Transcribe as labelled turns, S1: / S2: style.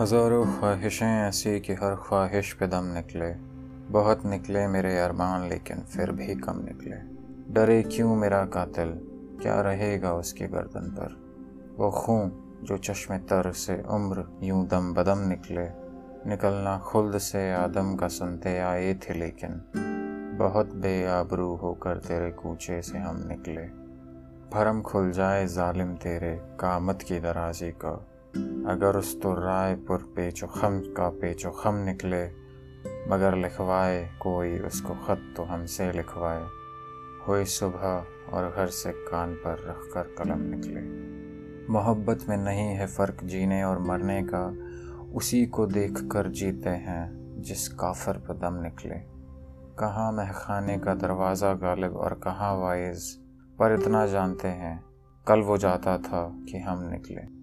S1: हज़ारों ख्वाहिशें ऐसी कि हर ख्वाहिश पे दम निकले। बहुत निकले मेरे अरमान, लेकिन फिर भी कम निकले। डरे क्यों मेरा कातिल? क्या रहेगा उसकी गर्दन पर? वो खून जो चश्मे तर से उम्र यूँ दम बदम निकले। निकलना खुल्द से आदम का सुनते आए थे, लेकिन बहुत बेआबरू होकर तेरे कूचे से हम निकले। भरम खुल जाए जालिम तेरे कामत की दराजी का। अगर उस तो रायपुर पेचो खम का पेचो खम निकले, मगर लिखवाए कोई उसको ख़त तो हमसे लिखवाए। हुई सुबह और घर से कान पर रख कर कलम निकले। मोहब्बत में नहीं है फ़र्क जीने और मरने का, उसी को देख कर जीते हैं जिस काफर पर दम निकले। कहाँ महखाने का दरवाज़ा गालिब और कहाँ वाइज, पर इतना जानते हैं, कल वो जाता था कि हम निकले।